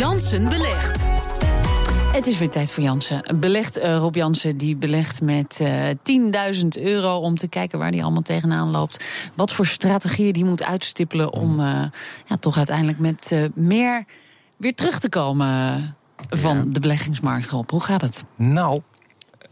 Jansen belegt. Het is weer tijd voor Jansen. Belegt uh, Rob Jansen, die belegt met uh, eh, 10.000 euro om te kijken waar hij allemaal tegenaan loopt. Wat voor strategieën die moet uitstippelen om uh, ja, toch uiteindelijk met meer weer terug te komen van ja. de beleggingsmarkt, Rob. Hoe gaat het? Nou,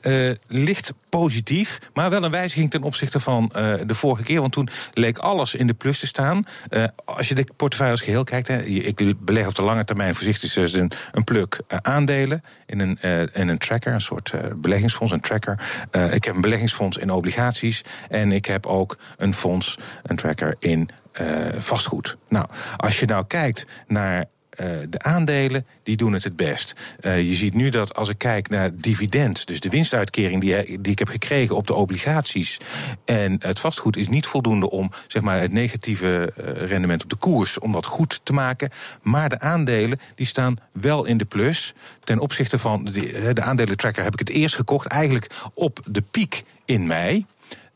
uh, licht positief, maar wel een wijziging ten opzichte van uh, de vorige keer. Want toen leek alles in de plus te staan. Uh, als je de portefeuille als geheel kijkt, hè, ik beleg op de lange termijn voorzichtig dus een, een pluk aandelen in een, in een tracker, een soort beleggingsfonds, een tracker. ik heb een beleggingsfonds in obligaties en ik heb ook een fonds, een tracker in vastgoed. Nou, als je nou kijkt naar uh, de aandelen die doen het het best. Uh, je ziet nu dat als ik kijk naar dividend, dus de winstuitkering die, die ik heb gekregen op de obligaties en het vastgoed, is niet voldoende om zeg maar, het negatieve rendement op de koers om dat goed te maken. Maar de aandelen die staan wel in de plus. Ten opzichte van de, de aandelentracker heb ik het eerst gekocht, eigenlijk op de piek in mei.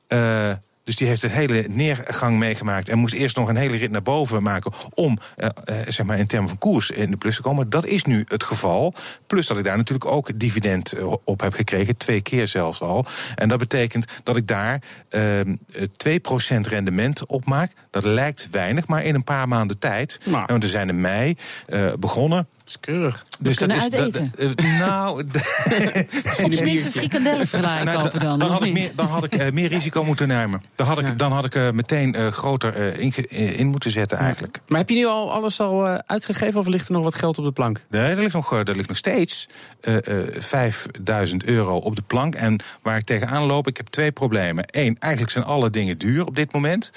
Uh, dus die heeft een hele neergang meegemaakt en moest eerst nog een hele rit naar boven maken om, uh, uh, zeg maar, in termen van koers in de plus te komen. Dat is nu het geval. Plus dat ik daar natuurlijk ook dividend eh, op heb gekregen, twee keer zelfs al. En dat betekent dat ik daar uh, 2% rendement op maak. Dat lijkt weinig, maar in een paar maanden tijd. Nou. En we zijn in mei begonnen is keurig. Dus dat is, eten. Dat, uh, nou, een frikandellen nou, kopen dan. Dan had, ik meer, dan had ik uh, meer risico moeten nemen. Dan had ik, ja. dan had ik uh, meteen groter in, in, moeten zetten eigenlijk. Maar heb je nu al alles al uitgegeven of ligt er nog wat geld op de plank? Nee, er ligt nog, er ligt nog steeds 5000 euro op de plank. En waar ik tegenaan loop, ik heb twee problemen. Eén, eigenlijk zijn alle dingen duur op dit moment.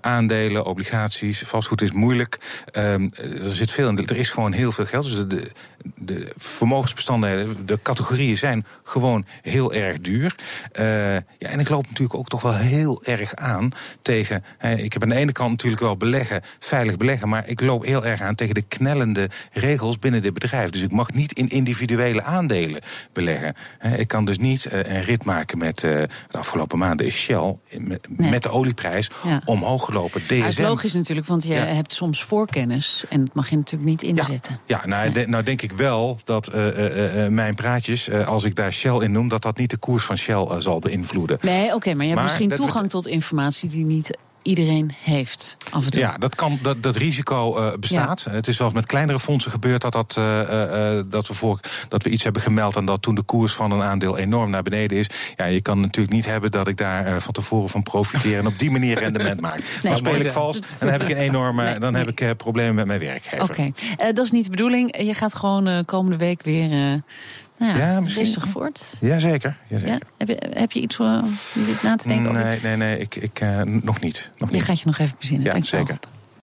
aandelen, obligaties, vastgoed is moeilijk. Ehm, er zit veel in. Er is gewoon heel veel geld. Dus de, de vermogensbestanddelen, de categorieën zijn gewoon heel erg duur. Uh, ja, en ik loop natuurlijk ook toch wel heel erg aan tegen. Ik heb aan de ene kant natuurlijk wel beleggen, veilig beleggen, maar ik loop heel erg aan tegen de knellende regels binnen dit bedrijf. Dus ik mag niet in individuele aandelen beleggen. Ik kan dus niet uh, een rit maken met uh, de afgelopen maanden is Shell met, nee. de olieprijs ja. omhoog gelopen. DSM. Dat is logisch natuurlijk, want je ja. hebt soms voorkennis en dat mag je natuurlijk niet inzetten. Ja, ja nou, de, nou denk ik wel dat uh, uh, uh, mijn praatjes, als ik daar Shell in noem, dat dat niet de koers van Shell zal beïnvloeden. Nee, oké, okay, maar je hebt maar misschien toegang tot informatie die niet iedereen heeft af en toe. Ja, dat, kan, dat, dat risico uh, bestaat. Ja. Het is wel met kleinere fondsen gebeurd dat, dat, uh, uh, dat, we voor, dat we iets hebben gemeld... en dat toen de koers van een aandeel enorm naar beneden is. Ja, je kan natuurlijk niet hebben dat ik daar van tevoren van profiteer... en op die manier rendement maak. Nee, dan speel ik vals en dan heb ik een enorme nee, dan nee. heb ik problemen met mijn werkgever. Oké, okay. dat is niet de bedoeling. Je gaat gewoon komende week weer nou ja, ja rustig voort. Jazeker. jazeker. Ja? Heb, je, heb je iets voor dit na te denken? Nee, nee, nee, ik, ik, uh, nog niet. Nog je niet. gaat je nog even bezinnen. Ja, Dank zeker.